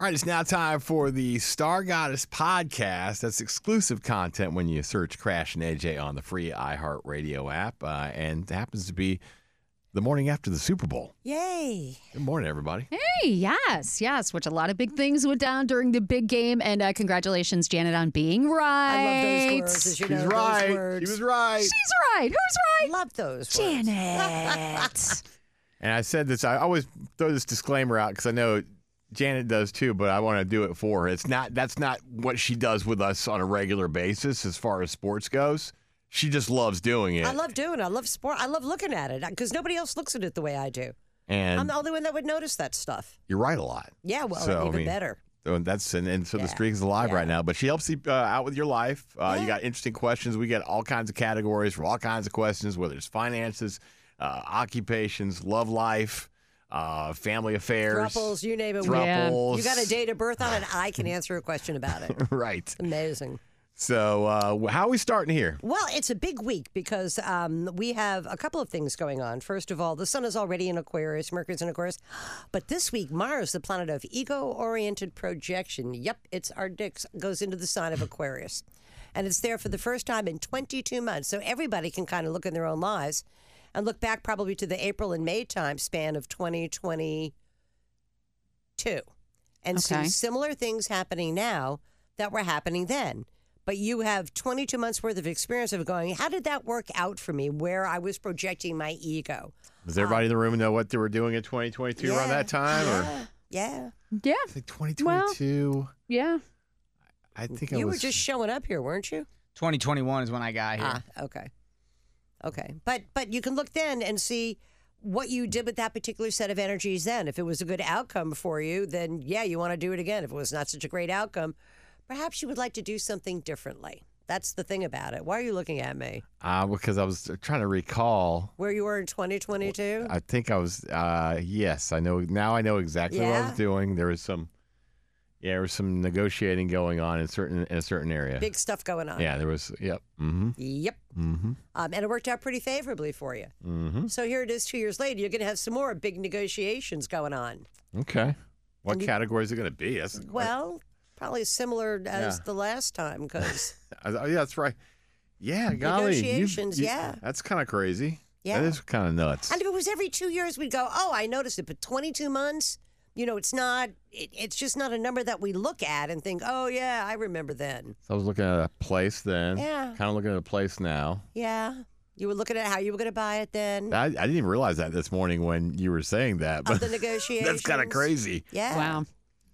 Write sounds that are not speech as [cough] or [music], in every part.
All right, it's now time for the Star Goddess podcast. That's exclusive content when you search Crash and AJ on the free iHeartRadio app, uh, and it happens to be the morning after the Super Bowl. Yay. Good morning, everybody. Hey, yes, yes. Which a lot of big things went down during the big game, and uh, congratulations, Janet, on being right. I love those words. As you She's know, right. Those words. She was right. She's right. Who's right? Love those words. Janet. [laughs] And I said this. I always throw this disclaimer out because I know Janet does too, but I want to do it for her. It's not. That's not what she does with us on a regular basis as far as sports goes. She just loves doing it. I love doing it. I love sport. I love looking at it because nobody else looks at it the way I do. and I'm the only one that would notice that stuff. you're right a lot. Yeah, well, So, I even mean, better. So that's and, and so the Yeah. streak is alive Yeah. right now. But she helps you uh, out with your life. Uh, You got interesting questions. We get all kinds of categories for all kinds of questions, whether it's finances, uh, occupations, love life, uh, family affairs, Thruples, you name it. we- Thruples. You got a date of birth on it, I can [laughs] answer a question about it. [laughs] right. Amazing. So uh, how are we starting here? Well, it's a big week because um, we have a couple of things going on. First of all, the sun is already in Aquarius, Mercury's in Aquarius. [gasps] But this week, Mars, the planet of ego oriented projection, yep, it's our dicks, goes into the sign of Aquarius. And it's there for the first time in 22 months. So everybody can kind of look in their own lives and look back probably to the April and May time span of 2022 and Okay. see similar things happening now that were happening then. But you have 22 months worth of experience of going, how did that work out for me where I was projecting my ego? Does everybody in the room know what they were doing in 2022 around that time? Or Yeah. Yeah. Yeah, I think 2022. yeah. I think I You was were just showing up here, weren't you? 2021 is when I got here. Ah, okay. Okay. But but you can look then and see what you did with that particular set of energies then. If it was a good outcome for you, then yeah, you want to do it again. If it was not such a great outcome, perhaps you would like to do something differently. That's the thing about it. Why are you looking at me? uh, because I was trying to recall. Where you were in 2022? I think I was. Uh, yes, I know now. I know exactly what I was doing. There was some. Yeah, there was some negotiating going on in certain in a certain area. Big stuff going on. Yeah, there was. Yep. Mm-hmm. Yep. Mm-hmm. Um, and it worked out pretty favorably for you. Mm-hmm. So here it is two years later. You're going to have some more big negotiations going on. Okay. What you- category is it going to be? That's Well, probably similar as Yeah. the last time because, [laughs] Oh, yeah, that's right. Yeah, golly. you- Negotiations, you- yeah. That's kind of crazy. Yeah. That is kind of nuts. and if it was every two years, we'd go, oh, I noticed it. But 22 months, you know, it's not, it, it's just not a number that we look at and think, oh, yeah, I remember then. So I was looking at a place then. Yeah. Kind of looking at a place now. Yeah. You were looking at how you were going to buy it then. I, I didn't even realize that this morning when you were saying that. But of the [laughs] negotiations. that's kind of crazy. Yeah. Wow.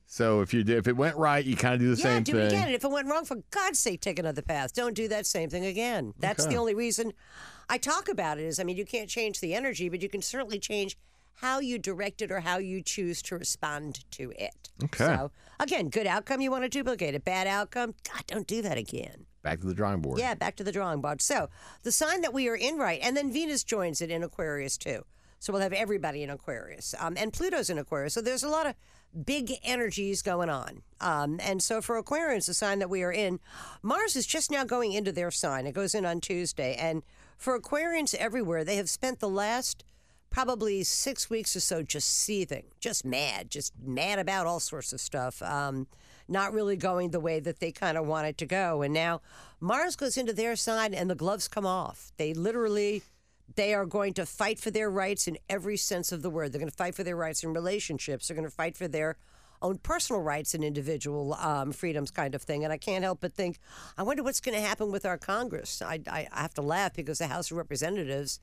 So if you did, if it went right, you kind of do the yeah, same do thing. it again. And if it went wrong, for God's sake, take another path. Don't do that same thing again. That's Okay. the only reason I talk about it. Is I mean, you can't change the energy, but you can certainly change how you direct it or how you choose to respond to it. Okay. So again, good outcome you want to duplicate. A bad outcome, God, don't do that again. Back to the drawing board. Yeah, back to the drawing board. So the sign that we are in right, and then Venus joins it in Aquarius too. So we'll have everybody in Aquarius, um, and Pluto's in Aquarius. So there's a lot of big energies going on. Um, and so for Aquarians, the sign that we are in, Mars is just now going into their sign. It goes in on Tuesday, and for Aquarians everywhere, they have spent the last probably six weeks or so just seething, just mad, just mad about all sorts of stuff. Um, not really going the way that they kind of wanted to go. And now Mars goes into their sign and the gloves come off. They literally they are going to fight for their rights in every sense of the word. They're going to fight for their rights in relationships. They're going to fight for their own personal rights and individual um, freedoms, kind of thing. And I can't help but think, I wonder what's going to happen with our Congress. I, I have to laugh because the House of Representatives,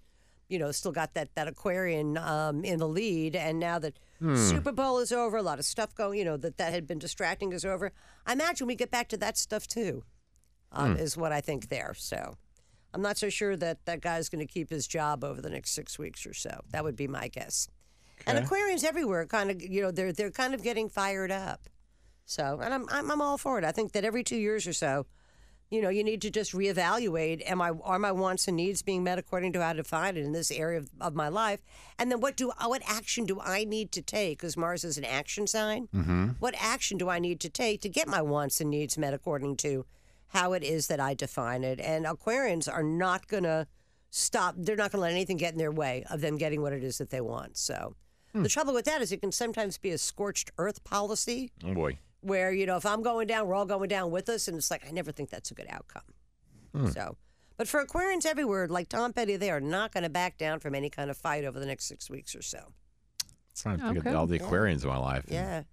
you know, still got that that Aquarian um, in the lead, and now that Super Bowl is over, a lot of stuff going, you know, that that had been distracting is over. I imagine we get back to that stuff too, um, is what I think there. So. I'm not so sure that that guy's going to keep his job over the next six weeks or so. That would be my guess. And Aquarians everywhere kind of, you know, they're they're kind of getting fired up. So, and I'm, I'm I'm all for it. I think that every two years or so, you know, you need to just reevaluate: Am I are my wants and needs being met according to how I define it in this area of, of my life? And then what do what action do I need to take? Because Mars is an action sign. Mm-hmm. What action do I need to take to get my wants and needs met according to how it is that I define it? And Aquarians are not going to stop. They're not going to let anything get in their way of them getting what it is that they want. So. The trouble with that is it can sometimes be a scorched earth policy Oh boy. Where you know if I'm going down, we're all going down with us, and it's like I never think that's a good outcome. Hmm. So, but for Aquarians everywhere, like Tom Petty, they are not going to back down from any kind of fight over the next six weeks or so. trying to think Okay. of all the Aquarians in my life. Yeah,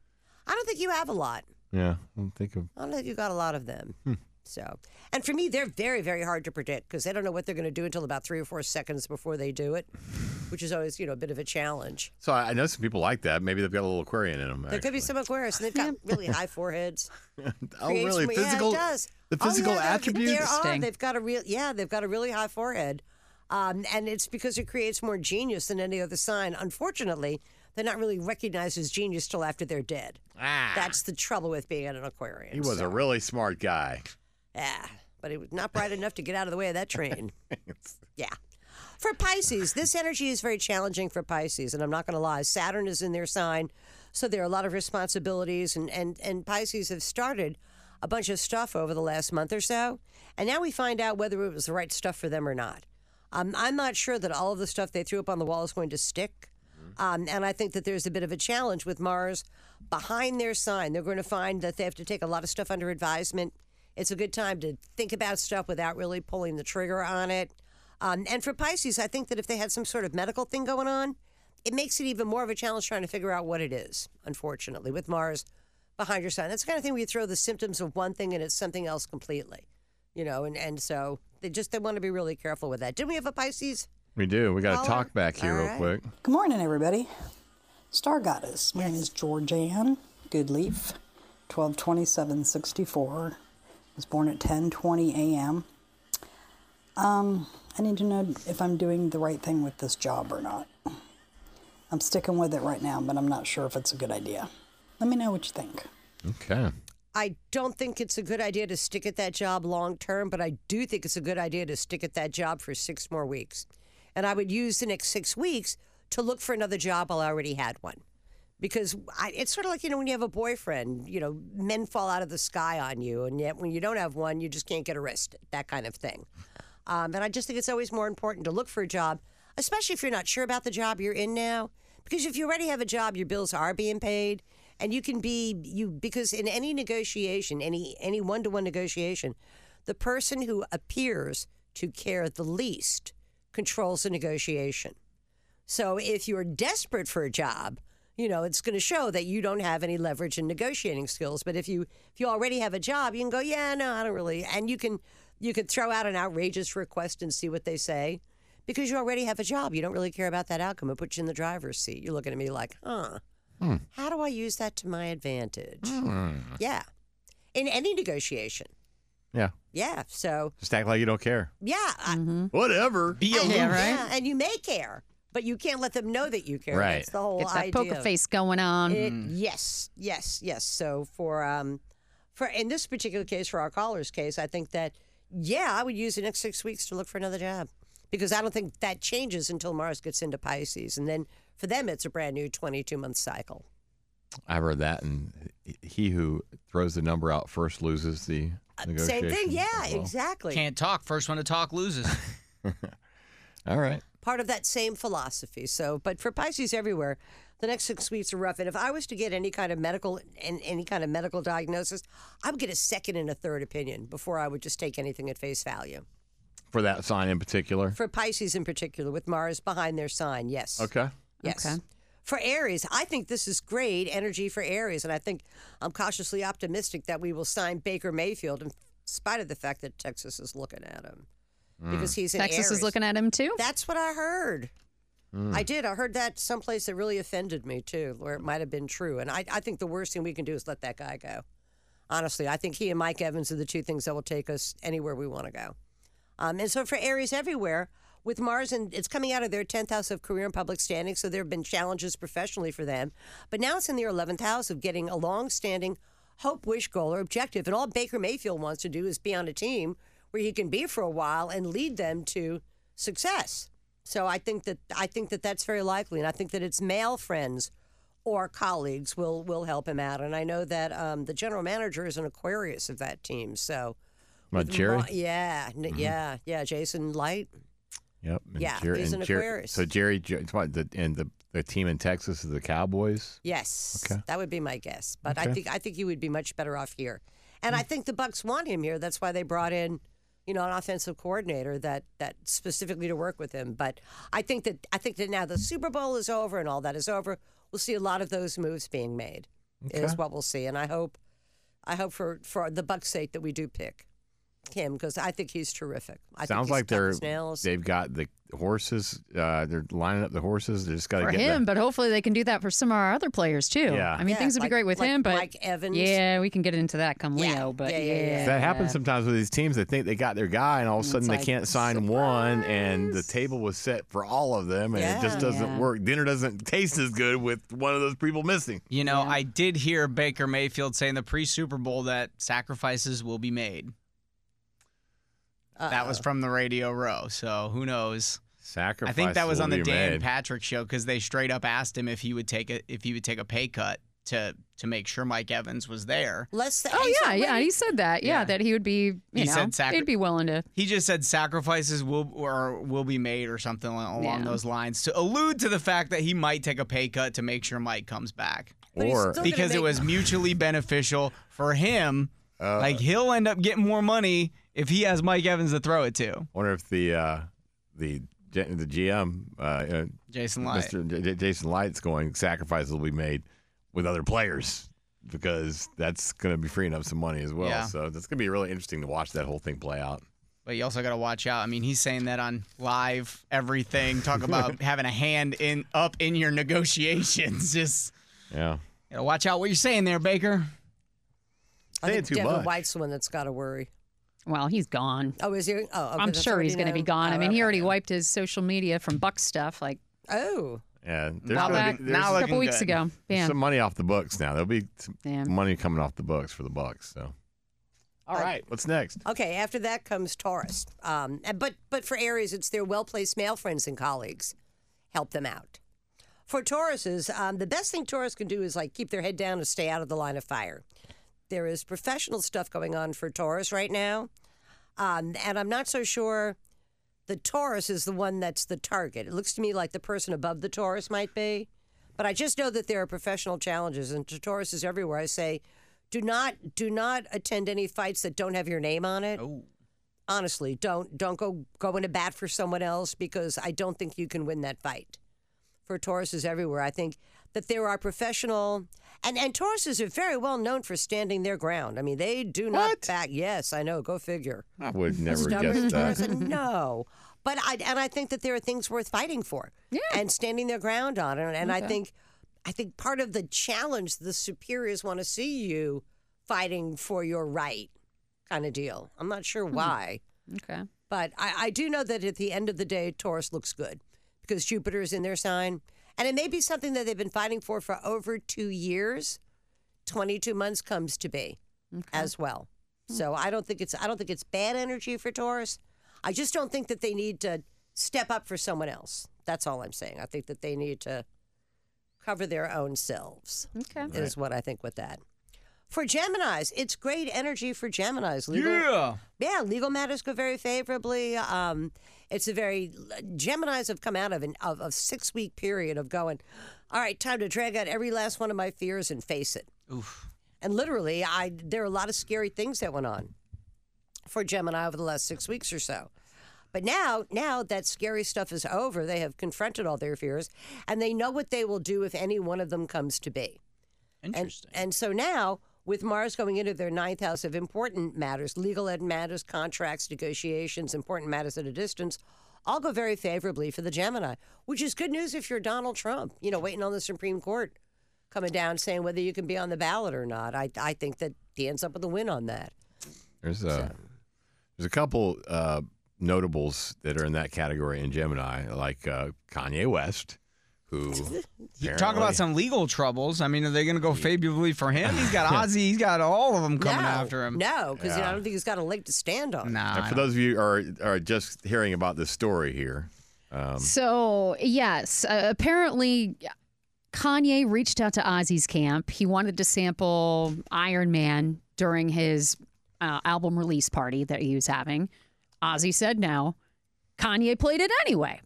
I don't think you have a lot. Yeah. I don't think of. I don't think you got a lot of them. Hmm. So, and for me, they're very, very hard to predict because they don't know what they're going to do until about three or four seconds before they do it, which is always you know a bit of a challenge. So I I know some people like that. Maybe they've got a little Aquarian in them. There could be some Aquarius, and they've got [laughs] really high foreheads. [laughs] Oh, creates really? more- Physical. Yeah, it does. The Oh, physical yeah, attributes. There are. They've got a real. Yeah, they've got a really high forehead, um, and it's because it creates more genius than any other sign. Unfortunately, they're not really recognized as genius till after they're dead. Ah. That's the trouble with being an Aquarian. He was so, a really smart guy. Yeah, but it was not bright enough to get out of the way of that train. [laughs] yeah. For Pisces, this energy is very challenging for Pisces, and I'm not going to lie. Saturn is in their sign, so there are a lot of responsibilities, and, and, and Pisces have started a bunch of stuff over the last month or so, and now we find out whether it was the right stuff for them or not. Um, I'm not sure that all of the stuff they threw up on the wall is going to stick. Um, and I think that there's a bit of a challenge with Mars behind their sign. They're going to find that they have to take a lot of stuff under advisement. It's a good time to think about stuff without really pulling the trigger on it. Um, and for Pisces, I think that if they had some sort of medical thing going on, it makes it even more of a challenge trying to figure out what it is, unfortunately, with Mars behind your sign. That's the kind of thing where you throw the symptoms of one thing and it's something else completely. You know, and, and so they just they want to be really careful with that. Didn't we have a Pisces? We do. We got Caller? to talk back here All real quick. Good morning, everybody. Star Goddess. My name is Georgianne Goodleaf, 122764. Was born at 10:20 a.m. Um, I need to know if I'm doing the right thing with this job or not. I'm sticking with it right now, but I'm not sure if it's a good idea. Let me know what you think. Okay. I don't think it's a good idea to stick at that job long term, but I do think it's a good idea to stick at that job for six more weeks. And I would use the next six weeks to look for another job while I already had one. Because I, it's sort of like, you know, when you have a boyfriend, you know, men fall out of the sky on you. And yet when you don't have one, you just can't get arrested, that kind of thing. Um, and I just think it's always more important to look for a job, especially if you're not sure about the job you're in now. Because if you already have a job, your bills are being paid, and you can be you because in any negotiation, any any one to one negotiation, the person who appears to care the least controls the negotiation. So if you're desperate for a job, you know, it's going to show that you don't have any leverage in negotiating skills. But if you if you already have a job, you can go, yeah, no, I don't really, and you can you can throw out an outrageous request and see what they say. Because you already have a job, you don't really care about that outcome. It puts you in the driver's seat. You're looking at me like, huh, hmm. how do I use that to my advantage? Hmm. Yeah, in any negotiation. Yeah. Yeah. So Just act like you don't care. yeah, I- mm-hmm. Whatever. Be and, aloof. Yeah, right. yeah, and you may care, but you can't let them know that you care. Right. That's the whole Get that idea. poker face going on. It, yes, yes, yes. So for um, for in this particular case, for our caller's case, I think that yeah, I would use the next six weeks to look for another job because I don't think that changes until Mars gets into Pisces, and then for them it's a brand new twenty-two month cycle. I've heard that, and he who throws the number out first loses the negotiation. Uh, Same thing, yeah, well. exactly. Can't talk. First one to talk loses. [laughs] All right. Part of that same philosophy. So, but for Pisces everywhere, the next six weeks are rough. And if I was to get any kind of medical and any kind of medical diagnosis, I would get a second and a third opinion before I would just take anything at face value. For that sign in particular. For Pisces in particular, with Mars behind their sign, yes. Okay. Yes. Okay. For Aries, I think this is great energy for Aries, and I think I'm cautiously optimistic that we will sign Baker Mayfield in spite of the fact that Texas is looking at him because he's in Texas Aries. is looking at him too. That's what I heard. I did. I heard that someplace that really offended me too, where it might have been true. And I, I think the worst thing we can do is let that guy go. Honestly, I think he and Mike Evans are the two things that will take us anywhere we want to go. Um, and so for Aries everywhere, with Mars, and it's coming out of their 10th house of career and public standing, so there have been challenges professionally for them. But now it's in their 11th house of getting a long standing hope, wish, goal, or objective. And all Baker Mayfield wants to do is be on a team where he can be for a while and lead them to success. So I think that I think that that's very likely, and I think that it's male friends or colleagues will will help him out. And I know that um, the general manager is an Aquarius of that team. So, with Jerry? Ma- yeah, n- yeah, yeah. Jason Licht. Yep. and Yeah, Jerry, he's an Jerry- Aquarius. So Jerry, Jer- what the and the the team in Texas is the Cowboys. Yes, Okay. that would be my guess. But I think I think he would be much better off here. And I think the Bucs want him here. That's why they brought in, you know, an offensive coordinator that that specifically to work with him. But I think that I think that now the Super Bowl is over and all that is over. We'll see a lot of those moves being made. Is what we'll see. And I hope, I hope for for the Bucs' sake that we do pick him because I think he's terrific. I think Sounds he's like they're as nails. they've got the horses. Uh, they're lining up the horses. They just got to for get him, the, but hopefully they can do that for some of our other players too. Yeah. I mean, Yeah, things would like- be great with like him, but Mike Evans. yeah, we can get into that come Yeah, Leo. But yeah, yeah, yeah, yeah. That happens sometimes with these teams. They think they got their guy, and all of a It's sudden they like, can't sign one, and the table was set for all of them, and it just doesn't Yeah. work. Dinner doesn't taste as good with one of those people missing. You know, I did hear Baker Mayfield say in the pre Super Bowl that sacrifices will be made. That was from the Radio Row. So who knows? Sacrifice. I think that was on the be Dan made. Patrick show because they straight up asked him if he would take a if he would take a pay cut to to make sure Mike Evans was there. Let's. Oh yeah, yeah. He said that. Yeah, Yeah. that he would be. You He know, said sacri- he'd be willing to. He just said sacrifices will or will be made or something along Yeah. those lines to allude to the fact that he might take a pay cut to make sure Mike comes back. But Or still- because it was [laughs] mutually beneficial for him. Uh, like he'll end up getting more money if he has Mike Evans to throw it to. wonder if the uh, the G- the GM uh, uh, Jason Licht. Mr. J- J- Jason Licht's going sacrifices will be made with other players because that's going to be freeing up some money as well. Yeah. So that's going to be really interesting to watch that whole thing play out. But you also got to watch out. I mean, he's saying that on live everything. Talk about [laughs] having a hand in up in your negotiations. [laughs] Just Yeah. you know, watch out what you're saying there, Baker. I think too Devin much. White's the one that's got to worry. Well, he's gone. Oh, is he? Oh, okay, I'm sure he's going to be known. gone. I Oh, mean, he already wiped his social media from Buck stuff like Oh, Yeah. There's Now that- be, now there's a couple weeks good. ago. there's Yeah. some money off the books now. There'll be some Yeah. money coming off the books for the Bucs. So. All right. What's next? okay. After that comes Taurus. Um, but but for Aries, it's their well-placed male friends and colleagues help them out. For Tauruses, um, the best thing Taurus can do is like keep their head down and stay out of the line of fire. There is professional stuff going on for Taurus right now, um, and I'm not so sure the Taurus is the one that's the target. It looks to me like the person above the Taurus might be, but I just know that there are professional challenges, and to Tauruses everywhere, I say, do not do not attend any fights that don't have your name on it. Oh. Honestly, don't don't go go into bat for someone else because I don't think you can win that fight. For Taurus is everywhere, I think that there are professional and and Tauruses are very well known for standing their ground. I mean, they do not What? back. Yes, I know. Go figure. I would never Stubborn guess that. Taurus, [laughs] no. But I and I think that there are things worth fighting for. Yeah. And standing their ground on it. And I think I think part of the challenge the superiors want to see you fighting for your right kind of deal. I'm not sure why. Okay. But I, I do know that at the end of the day, Taurus looks good because Jupiter is in their sign. And it may be something that they've been fighting for for over two years. 22 months comes to be as well. Hmm. So I don't think it's I don't think it's bad energy for Taurus. I just don't think that they need to step up for someone else. That's all I'm saying. I think that they need to cover their own selves. Okay. Is what I think with that. For Geminis, it's great energy for Geminis. Legal, Yeah. yeah, legal matters go very favorably. Um, it's a very Gemini's have come out of an of a six week period of going. All right, time to drag out every last one of my fears and face it. Oof. And literally, I there are a lot of scary things that went on for Gemini over the last six weeks or so. But now, now that scary stuff is over, they have confronted all their fears, and they know what they will do if any one of them comes to be. And, Interesting. and so now, with Mars going into their ninth house of important matters, legal ed matters, contracts, negotiations, important matters at a distance, all go very favorably for the Gemini, which is good news if you're Donald Trump, you know, waiting on the Supreme Court coming down saying whether you can be on the ballot or not. I, I think that he ends up with a win on that. There's a there's a couple uh, notables that are in that category in Gemini, like uh, Kanye West, who [laughs] Talk about some legal troubles. I mean, are they going to go favorably for him? He's got [laughs] Ozzy. He's got all of them coming no, after him. No, because Yeah. I don't think he's got a leg to stand on. Nah. And for those of you who are are just hearing about this story here, um, So, yes, uh, apparently Kanye reached out to Ozzy's camp. He wanted to sample Iron Man during his uh, album release party that he was having. Ozzy said no. Kanye played it anyway.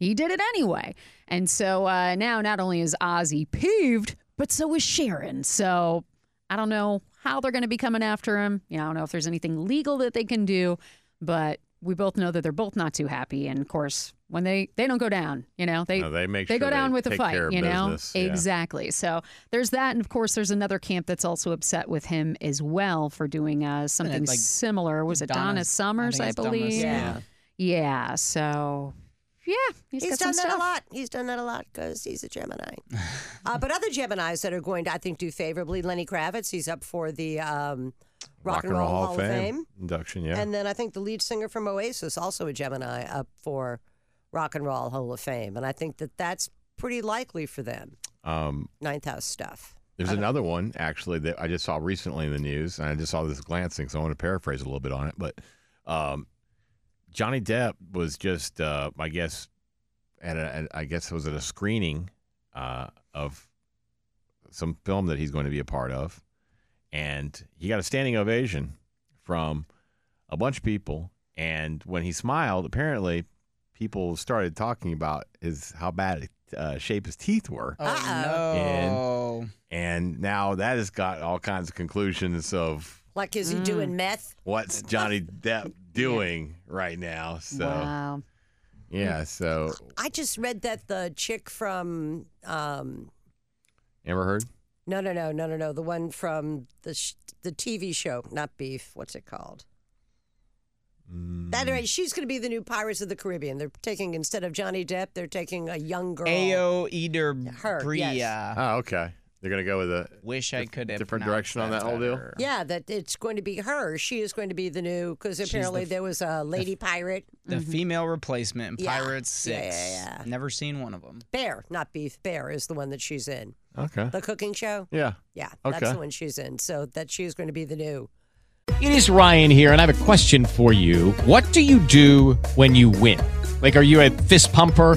He did it anyway. And so uh, now not only is Ozzy peeved, but so is Sharon. So I don't know how they're going to be coming after him. You know, I don't know if there's anything legal that they can do, but we both know that they're both not too happy. And of course, when they they don't go down, you know, they No, they make they sure go down they with a fight. You know, business, yeah. exactly. So there's that, and of course, there's another camp that's also upset with him as well for doing uh, something like similar. Was it Donna, Donna- Summers? I I, think it's Donna believe. Yeah. Yeah. So yeah, He's, got done some that stuff. a lot. He's done that a lot because he's a Gemini. [laughs] uh, but other Geminis that are going to, I think, do favorably. Lenny Kravitz, he's up for the um, Rock, and Roll Hall, of Fame. induction. Yeah, And then I think the lead singer from Oasis, also a Gemini, up for Rock and Roll Hall of Fame. And I think that that's pretty likely for them. um, Ninth House stuff. There's another one actually that I just saw recently in the news, and I just saw this glancing, so I want to paraphrase a little bit on it. But um, Johnny Depp was just, uh, I guess, at a, at- I guess it was at a screening uh, of some film that he's going to be a part of, and he got a standing ovation from a bunch of people. And when he smiled, apparently, people started talking about his how bad uh, shape his teeth were. Oh, Uh-oh. no. And now that has got all kinds of conclusions of Like, is he doing meth? what's Johnny Depp doing right now. So Wow. yeah, so I just read that the chick from, um, ever heard? no, no, no, no, no, no, the one from the sh- the TV show, not Beef. What's it called? That right, she's going to be the new Pirates of the Caribbean. They're taking instead of Johnny Depp, they're taking a young girl. Ao Eder Her, Bria. yes. Oh, okay. They're gonna go with a Wish I could have different pronounced direction on that whole deal? better. Yeah, that it's going to be her. She is going to be the new because apparently the- there was a lady pirate, The mm-hmm. female replacement in Yeah. Pirates Yeah, 6. yeah, yeah. Never seen one of them. Bear, not Beef. Bear is the one that she's in. okay. The cooking show. Yeah. Yeah, Okay. that's the one she's in. So that she's going to be the new. It is Ryan here, and I have a question for you. What do you do when you win? Like, are you a fist pumper?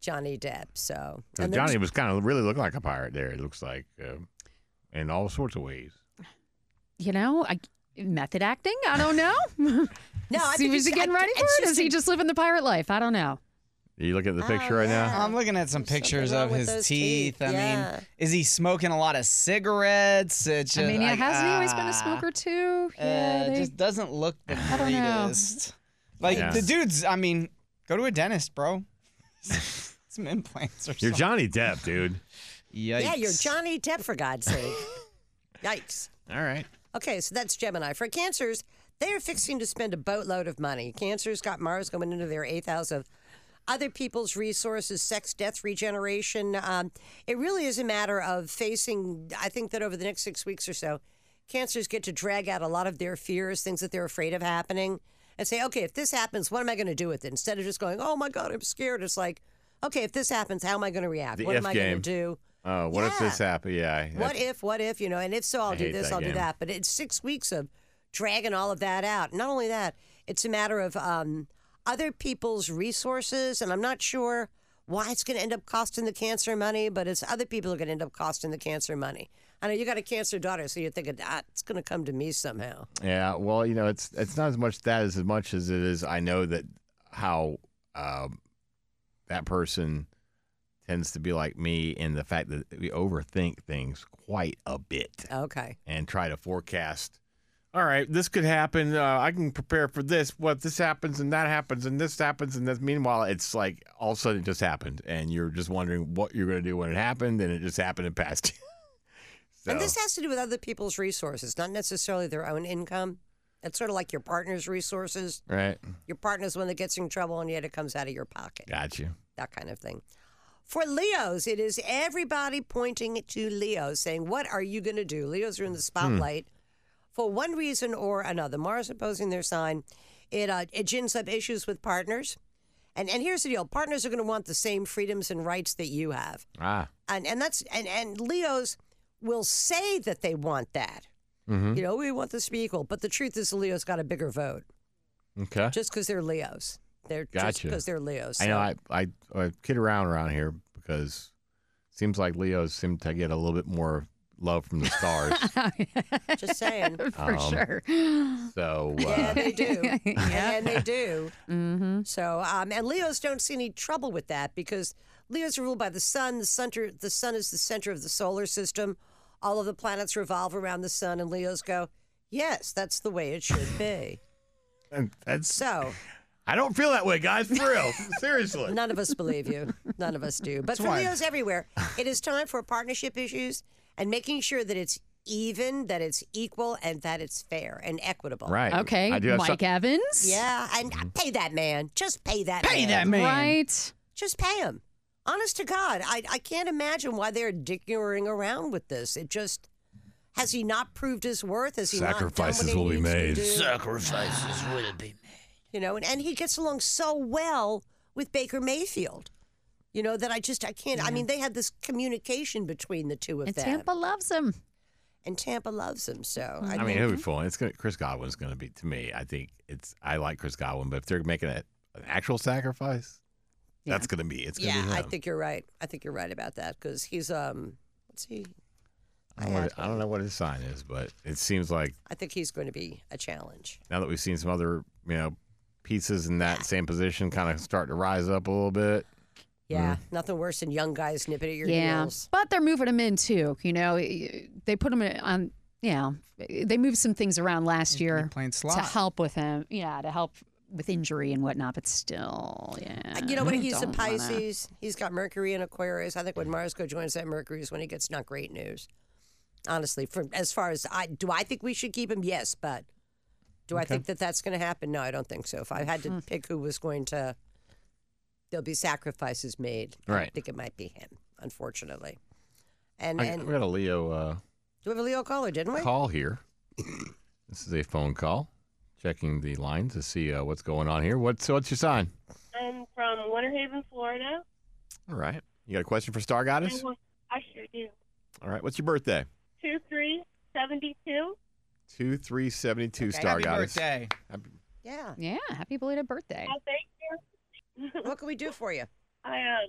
Johnny Depp. So and Johnny was kind of really looking like a pirate there. It looks like, uh, in all sorts of ways. You know, I, method acting. I don't know. [laughs] No, [laughs] I think was he getting I- ready for it's it? just Is he a- just living the pirate life? I don't know. Are you looking at the Oh, picture right now? I'm looking at some Something pictures of his teeth. teeth, I yeah. mean, is he smoking a lot of cigarettes? It's I just mean, yeah, like, hasn't he always been a smoker too? or? Uh, Yeah, it they- just doesn't look the I don't know. greatest. Like Yeah. the dude's. I mean, go to a dentist, bro. [laughs] Some implants or something. You're something. Johnny Depp, dude. Yikes. yeah, you're Johnny Depp for God's sake. [laughs] Yikes. All right. Okay, so that's Gemini. For cancers, they are fixing to spend a boatload of money. Cancers got Mars going into their eighth house of other people's resources, sex, death, regeneration. Um, it really is a matter of facing, I think that over the next six weeks or so, cancers get to drag out a lot of their fears, things that they're afraid of happening, and say, okay, if this happens, what am I going to do with it? Instead of just going, oh my God, I'm scared. It's like, okay, if this happens, how am I going to react? The what am I going to do? Oh, what if this happens? Yeah. What if, what if, you know, and if so, I'll I do this, I'll do that. But it's six weeks of dragging all of that out. Not only that, it's a matter of um, other people's resources. And I'm not sure why it's going to end up costing the cancer money, but it's other people are going to end up costing the cancer money. I know you got a cancer daughter, so you're thinking, ah, it's going to come to me somehow. Yeah, well, you know, it's it's not as much that as much as it is. I know that how um, that person tends to be like me in the fact that we overthink things quite a bit Okay. and try to forecast all right, this could happen. Uh, I can prepare for this. What this happens and that happens and this happens and this. Meanwhile, it's like all of a sudden it just happened, and you're just wondering what you're going to do when it happened, and it just happened and passed so, And this has to do with other people's resources, not necessarily their own income. It's sort of like your partner's resources. right? Your partner's one that gets in trouble, and yet it comes out of your pocket. Got you. That kind of thing. For Leos, it is everybody pointing to Leo, saying, What are you going to do? Leos are in the spotlight for one reason or another. Mars opposing their sign. It, uh, it gins up issues with partners. And, and here's the deal partners are going to want the same freedoms and rights that you have. Ah, And, and that's and, and Leos will say that they want that. Mm-hmm. You know, we want this to be equal. But the truth is, the Leos got a bigger vote okay. just because they're Leos. They're just Gotcha. because they're Leos. I know. I, I I kid around around here because it seems like Leos seem to get a little bit more love from the stars. [laughs] Just saying. [laughs] For Um, sure. so uh, Yeah, they do. [laughs] and, and they do. Mm-hmm. So, um, and Leos don't see any trouble with that because Leos are ruled by the sun. The center, the sun is the center of the solar system. All of the planets revolve around the sun, and Leos go, "Yes, that's the way it should be." [laughs] and that's So, I don't feel that way, guys. For real, [laughs] seriously. none of us believe you. None of us do. But for why- Leos everywhere, it is time for partnership issues and making sure that it's even, that it's equal, and that it's fair and equitable. Right. Okay, I do have Mike some- Evans. Yeah, and pay that man. Just pay that Pay man. that man. Right. Just pay him. Honest to God, I, I can't imagine why they're dickering around with this. It just has he not proved his worth? Has he Sacrifices not done will he be made. Sacrifices will be made. You know, and, and he gets along so well with Baker Mayfield. You know that I just I can't. I mean, they had this communication between the two of And them, Tampa loves him. and Tampa loves him. So I, mm-hmm. I mean, mean, he'll be fun. It's gonna Chris Godwin's gonna be to me. I think it's. I like Chris Godwin, but if they're making a, an actual sacrifice, that's gonna be. It's gonna yeah, be I think you're right. I think you're right about that because he's um, what's he? I don't, know what, I don't know what his sign is, but it seems like I think he's going to be a challenge. now that we've seen some other, you know, pieces in that same position kind of start to rise up a little bit. Yeah, nothing worse than young guys nipping at your yeah. heels. But they're moving him in too. You know, they put him on. Yeah, they moved some things around last year playing to help with him. Yeah, to help with injury and whatnot. But still, yeah. You know what? He's a don't wanna- Pisces. He's got Mercury in Aquarius. I think when Mars go joins that Mercury is when he gets not great news. Honestly, from as far as I do, I think we should keep him. Yes, but do I think that that's going to happen? No, I don't think so. If I had Hmm. to pick who was going to, there'll be sacrifices made. Right. I think it might be him. Unfortunately. And I, and we got a Leo uh, do we have a Leo caller? Didn't we? call here. this is a phone call. Checking the line to see uh, what's going on here. What's what's your sign? I'm from Winter Haven, Florida. All right. You got a question for Star Goddess? I, sure do. All right. What's your birthday? Two three seventy two. Two three seventy two Star Happy Goddess. birthday. Happy- Yeah. Yeah, happy belated birthday. Oh, thank you. [laughs] What can we do for you? I um,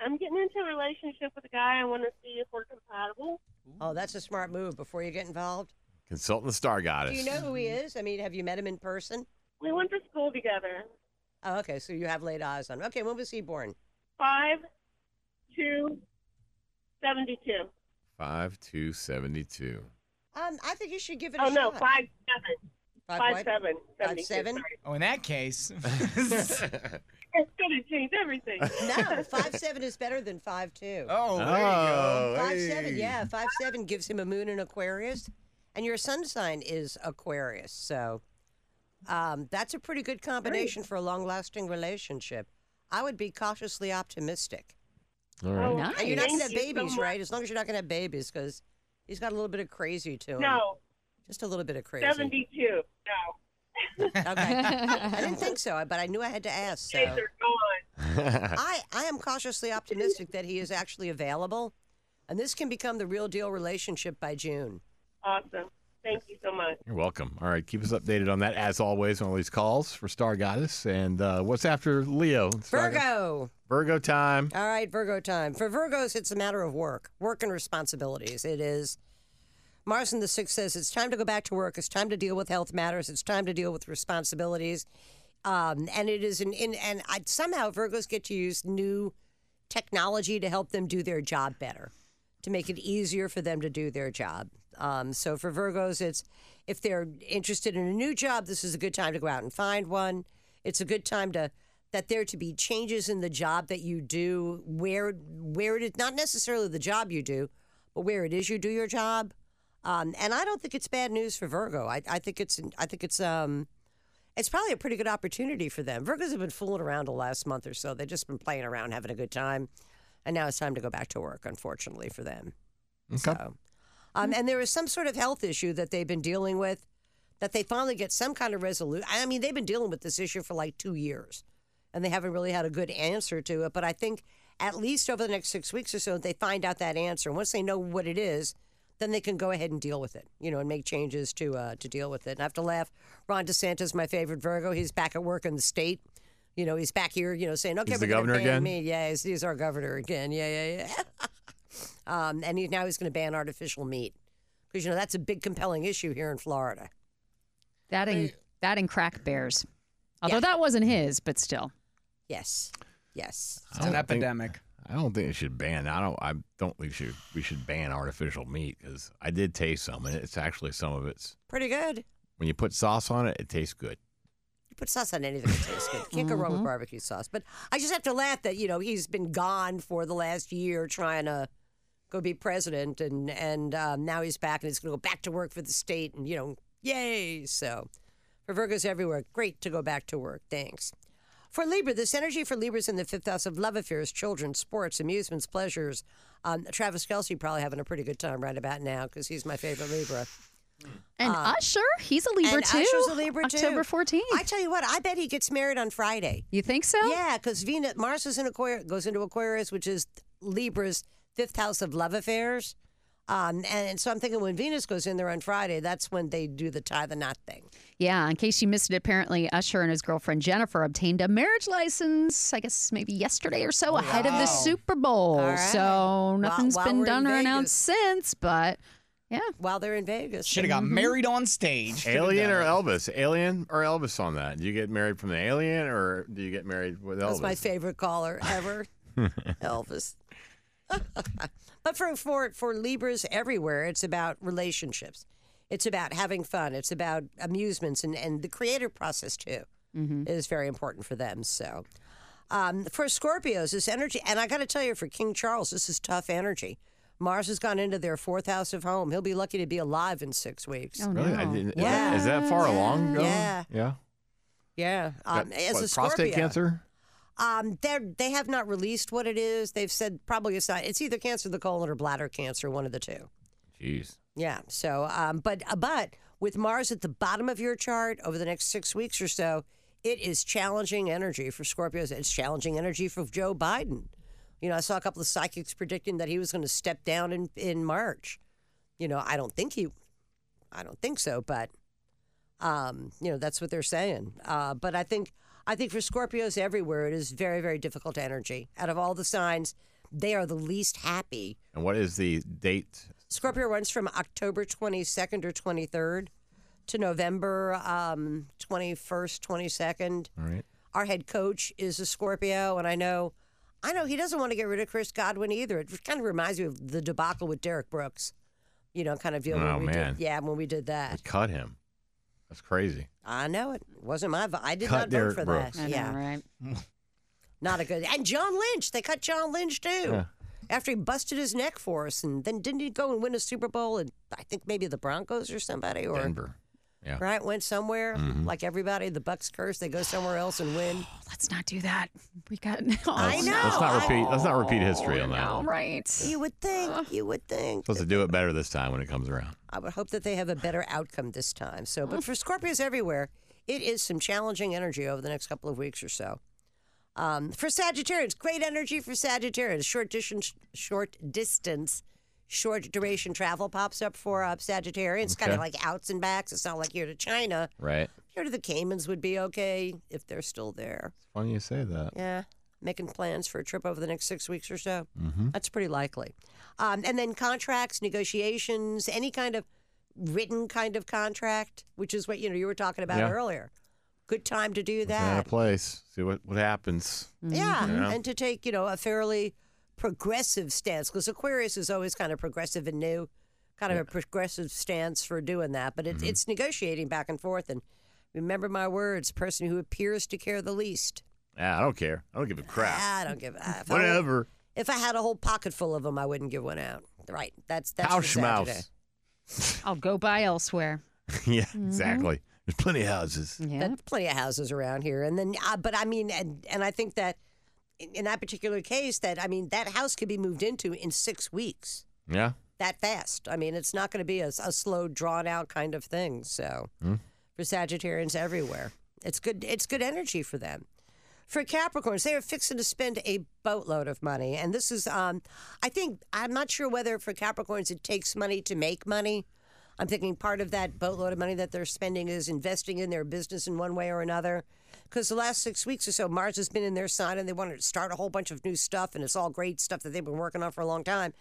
I'm getting into a relationship with a guy. I want to see if we're compatible. Oh, that's a smart move before you get involved. Consultant the Star Goddess. Do Goddess. you know who he is? I mean, have you met him in person? We went to school together. Oh, okay. So you have laid eyes on him. Okay, when was he born? Five two seventy two. Five two seventy two. Um, I think you should give it a Oh no, shot. five seven. Five Five what? seven. Five 72, seven? sorry. Oh, in that case, [laughs] [laughs] It's gonna change everything. No, five seven is better than five two. oh, there you go. Oh, Five hey. seven, yeah, five seven gives him a moon in Aquarius, and your sun sign is Aquarius, so um, that's a pretty good combination for a long-lasting relationship. I would be cautiously optimistic. All right. Oh, Nice. And you're not going to have you so babies, right? As long as you're not going to have babies, because he's got a little bit of crazy to him. No, just a little bit of crazy. seventy two. No, [laughs] Okay, I didn't think so, but I knew I had to ask. So. days are gone. [laughs] I, I am cautiously optimistic that he is actually available, and this can become the real deal relationship by June. Awesome. Thank you so much. You're welcome. All right, keep us updated on that as always on all these calls for Star Goddess. And uh, what's after Leo? Star Go- Virgo. Virgo time. All right, Virgo time. For Virgos, it's a matter of work, work and responsibilities. It is. Mars in the sixth says it's time to go back to work. It's time to deal with health matters. It's time to deal with responsibilities. Um, and it is an in and I, somehow Virgos get to use new technology to help them do their job better, to make it easier for them to do their job. Um, so for Virgos, it's if they're interested in a new job, this is a good time to go out and find one. It's a good time to that there to be changes in the job that you do, where where it is not necessarily the job you do, but where it is you do your job. Um, and I don't think it's bad news for Virgo. I, I think it's I think it's um, it's probably a pretty good opportunity for them. Virgos have been fooling around the last month or so. They've just been playing around, having a good time, and now it's time to go back to work. Unfortunately for them. Okay. So, um, and there is some sort of health issue that they've been dealing with that they finally get some kind of resolution. I mean, they've been dealing with this issue for like two years, and they haven't really had a good answer to it. But I think at least over the next six weeks or so, they find out that answer. And once they know what it is, then they can go ahead and deal with it, you know, and make changes to uh, to deal with it. And I have to laugh. Ron DeSantis, my favorite Virgo, he's back at work in the state. You know, he's back here, you know, saying, "Okay, He's the we're gonna governor ban again? Me. Yeah, he's, he's our governor again. Yeah, yeah, yeah. [laughs] um, and he, now he's going to ban artificial meat because you know that's a big compelling issue here in Florida. That and that and crack bears. Although that wasn't his, but still. Yes, yes. I don't think- I don't think it should ban. I don't. I don't think we should we should ban artificial meat because I did taste some, and it's actually some of it's Pretty good. when you put sauce on it, it tastes good. You put sauce on anything, it tastes good. Can't go wrong with barbecue sauce. But I just have to laugh that you know he's been gone for the last year trying to go be president, and and um, now he's back and he's going to go back to work for the state, and you know, yay! So for Virgos everywhere, great to go back to work. Thanks. For Libra, this energy for Libra's in the fifth house of love affairs, children, sports, amusements, pleasures. Um, Travis Kelce probably having a pretty good time right about now because he's my favorite Libra. And Usher, he's a Libra too. Usher's a Libra too. October 14th. I tell you what, I bet he gets married on Friday. You think so? Yeah, because Venus, Mars is in Aquarius, goes into Aquarius, which is Libra's fifth house of love affairs. Um, and so I'm thinking when Venus goes in there on Friday, that's when they do the tie the knot thing. Yeah, in case you missed it, apparently Usher and his girlfriend Jennifer obtained a marriage license, I guess maybe yesterday or so, ahead of the Super Bowl. All right. So While- nothing's while been done or Vegas. announced since, but yeah. While they're in Vegas. Should have got married on stage. Alien or. Elvis? Alien or Elvis on that? Do you get married from the alien or do you get married with Elvis? That's my favorite caller ever, [laughs] Elvis. But for, for for Libras everywhere, it's about relationships. It's about having fun. It's about amusements and, and the creative process too is very important for them. So um, for Scorpios, this energy, and I got to tell you, for King Charles, this is tough energy. Mars has gone into their fourth house of home. He'll be lucky to be alive in six weeks. Oh, really? no. I didn't, Yeah. Is that far along? Going? Yeah. Yeah. Yeah, um, as what, a Scorpio, prostate cancer? Um, they they have not released what it is. They've said probably it's not. It's either cancer of the colon or bladder cancer, one of the two. Jeez. Yeah. So, um, but uh, but with Mars at the bottom of your chart over the next six weeks or so, it is challenging energy for Scorpios. It's challenging energy for Joe Biden. You know, I saw a couple of psychics predicting that he was going to step down in in March. You know, I don't think he, I don't think so, but um, you know, that's what they're saying. Uh, but I think I think for Scorpios everywhere, it is very very difficult energy. Out of all the signs, they are the least happy And what is the date? Scorpio runs from October 22nd or 23rd to November um, 21st, 22nd. All right. Our head coach is a Scorpio, and I know, I know he doesn't want to get rid of Chris Godwin either. It kind of reminds me of the debacle with Derrick Brooks, you know, kind of deal. Oh, when we man. Did, yeah, when we did that. They cut him. That's crazy. I know it wasn't my. vo- I did Cut not Derek vote for Brooks. that. I know, yeah, right? [laughs] not a good. And John Lynch, they cut John Lynch too. Yeah. After he busted his neck for us, and then didn't he go and win a Super Bowl? And I think maybe the Broncos or somebody, or Denver. Yeah. right went somewhere Mhm. like everybody. The Bucs curse, they go somewhere else and win. [gasps] Let's not do that. We got. [laughs] I know. Let's not repeat. Let's not repeat history on that. All one. right. You would think. You would think. Supposed to do it better this time when it comes around. I would hope that they have a better outcome this time. So, but for Scorpios everywhere, it is some challenging energy over the next couple of weeks or so. Um, for Sagittarius, great energy for Sagittarius. Short distance, short distance, short duration travel pops up for uh, Sagittarius. Kind of like outs and backs. It's not like here to China. Right. Here to the Caymans would be okay if they're still there. It's Funny you say that. Yeah, making plans for a trip over the next six weeks or so. Mm-hmm. That's pretty likely. Um, and then contracts, negotiations, any kind of written kind of contract, which is what you know you were talking about Yeah. earlier. Good time to do Out of that. place. See what, what happens. Yeah, Yeah. and to take you know a fairly progressive stance because Aquarius is always kind of progressive and new. kind of a progressive stance for doing that. But it's Mm-hmm. it's negotiating back and forth. And remember my words: person who appears to care the least. Yeah, I don't care. I don't give a crap. I don't give. a- If I, Whatever. if I had a whole pocket full of them, I wouldn't give one out. Right. That's that's for House mouse. [laughs] I'll go buy elsewhere. [laughs] yeah, exactly. There's plenty of houses. Yeah. There's plenty of houses around here, and then, uh, but I mean, and and I think that in, that particular case, that I mean, that house could be moved into in six weeks. Yeah. That fast. I mean, it's not going to be a, a slow, drawn out kind of thing. So, Hmm. for Sagittarians everywhere, it's good. It's good energy for them. For Capricorns, they are fixing to spend a boatload of money, and this is, um, I think, I'm not sure whether for Capricorns it takes money to make money. I'm thinking part of that boatload of money that they're spending is investing in their business in one way or another. Because the last six weeks or so, Mars has been in their sign and they wanted to start a whole bunch of new stuff, and it's all great stuff that they've been working on for a long time.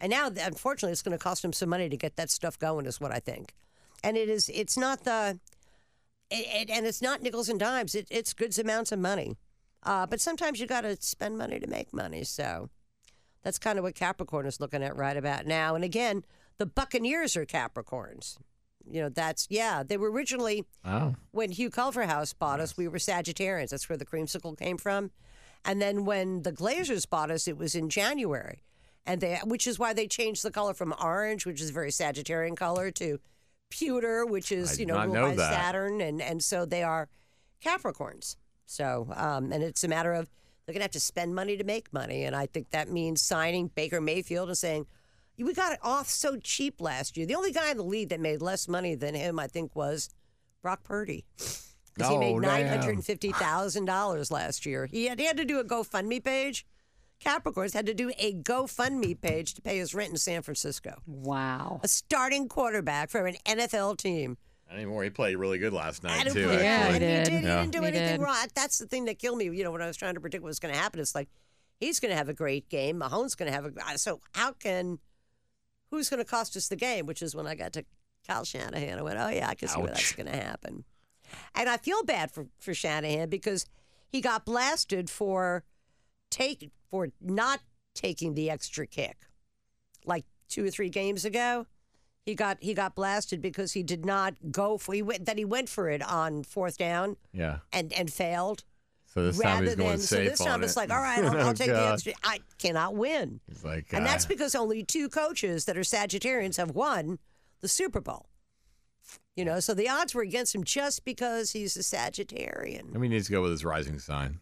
And now, unfortunately, it's going to cost them some money to get that stuff going, is what I think. And it is, it's not the, it, it, and it's not nickels and dimes. It, it's good amounts of money. Uh, but sometimes you got to spend money to make money. So that's kind of what Capricorn is looking at right about now. And again, the Buccaneers are Capricorns. You know, that's, yeah, they were originally, Oh. when Hugh Culverhouse bought us, we were Sagittarians. That's where the creamsicle came from. And then when the Glazers bought us, it was in January. And they, which is why they changed the color from orange, which is a very Sagittarian color, to pewter, which is, you know, ruled know by that. Saturn. And, and so they are Capricorns. So, um, and it's a matter of they're going to have to spend money to make money. And I think that means signing Baker Mayfield and saying, we got it off so cheap last year. The only guy in the league that made less money than him, I think, was Brock Purdy. Because he Oh, made nine hundred and fifty thousand dollars last year. He had he had to do a GoFundMe page. Capricorns had to do a GoFundMe page to pay his rent in San Francisco. Wow. A starting quarterback for an NFL team. Not anymore. He played really good last night And too. it- Yeah, actually. he did. He, did. Yeah. he didn't do He anything did. wrong. That's the thing that killed me. You know, when I was trying to predict what was going to happen, it's like he's going to have a great game. Mahomes going to have a. So how can? Who's going to cost us the game? Which is when I got to Kyle Shanahan. I went, oh yeah, I can see where that's going to happen. And I feel bad for for Shanahan because he got blasted for take for not taking the extra kick, like two or three games ago. He got he got blasted because he did not go for he went that he went for it on fourth down Yeah. and and failed. So this time rather he's going than so this on time it. it's like all right, [laughs] I'll, I'll Oh, take the extra. I cannot win, He's like, and that's uh, because only two coaches that are Sagittarians have won the Super Bowl. You know, so the odds were against him just because he's a Sagittarian. I mean, he needs to go with his rising sign.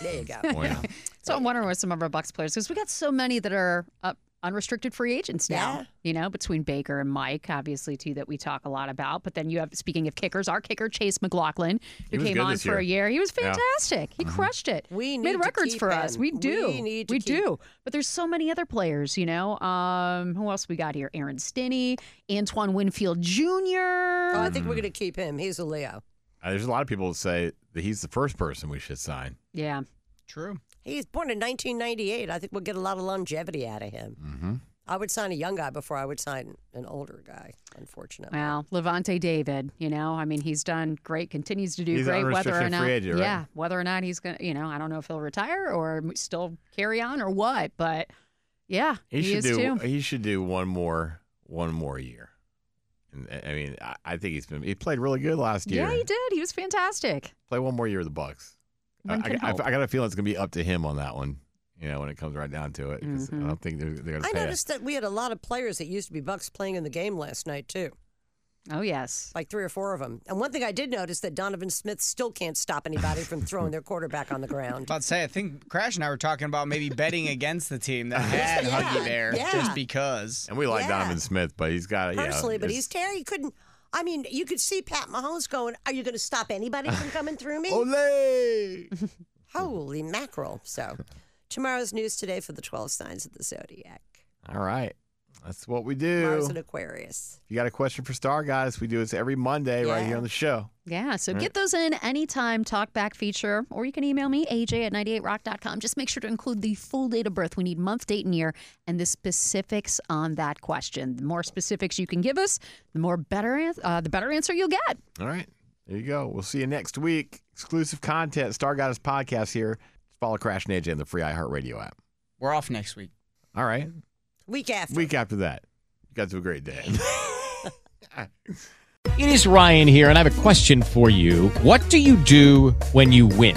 There you go. [laughs] Point. [laughs] So I'm wondering with some of our Bucs players because we got so many that are uh, unrestricted free agents now. Yeah. You know, between Baker and Mike, obviously two that we talk a lot about. But then you have speaking of kickers, our kicker Chase McLaughlin, who came on this for a year. year. He was Yeah. fantastic. He crushed it. We made to records keep for us. We do. We need to We keep- do. But there's so many other players. You know, um, who else we got here? Aaron Stinnie, Antoine Winfield Jr. Oh, I think we're going to keep him. He's a Leo. Uh, There's a lot of people that say that he's the first person we should sign. yeah. True. He's born in 1998. I think we'll get a lot of longevity out of him. Mm-hmm. I would sign a young guy before I would sign an older guy. Unfortunately. Well, Lavonte David, you know, I mean, he's done great, continues to do He's great. Whether or not, free agent, right? yeah, whether or not he's gonna, you know, I don't know if he'll retire or still carry on or what, but yeah, He, he, should is do. too. He should do one more. One more year. And I I mean, I, I think he's been. He played really good last year. Yeah, he did. He was fantastic. Play one more year with the Bucs. I, I, I. I got a feeling it's going to be up to him on that one. You know, when it comes right down to it, 'cause I don't think they're, they're going to I pay. us. noticed that we had a lot of players that used to be Bucs playing in the game last night too. Oh yes, like three or four of them. And one thing I did notice that Donovan Smith still can't stop anybody from throwing their quarterback on the ground. I'd say, I think Crash and I were talking about maybe betting against the team that [laughs] had Yeah, Huggy Bear yeah. just because. And we like Yeah. Donovan Smith, but he's got yeah, Personally, but he's Terry. He couldn't. I mean, you could see Pat Mahomes going, "Are you going to stop anybody from coming through me?" [laughs] Ole! Holy mackerel! So, tomorrow's news today for the twelve signs of the zodiac. All right, that's what we do. Mars do. and Aquarius. If you got a question for Star Guys, we do this every Monday right here on the show. Yeah, so All get right. those in anytime, talkback feature, or you can email me, aj at 98rock.com. Just make sure to include the full date of birth. We need month, date, and year, and the specifics on that question. The more specifics you can give us, the more better, uh, the better answer you'll get. All right, there you go. We'll see you next week. Exclusive content, Star Goddess podcast here. Just follow Crash and AJ in the free iHeartRadio app. We're off next week. All right, Week after. week after that. You guys have a great day. [laughs] It is Ryan here, and I have a question for you. What do you do when you win?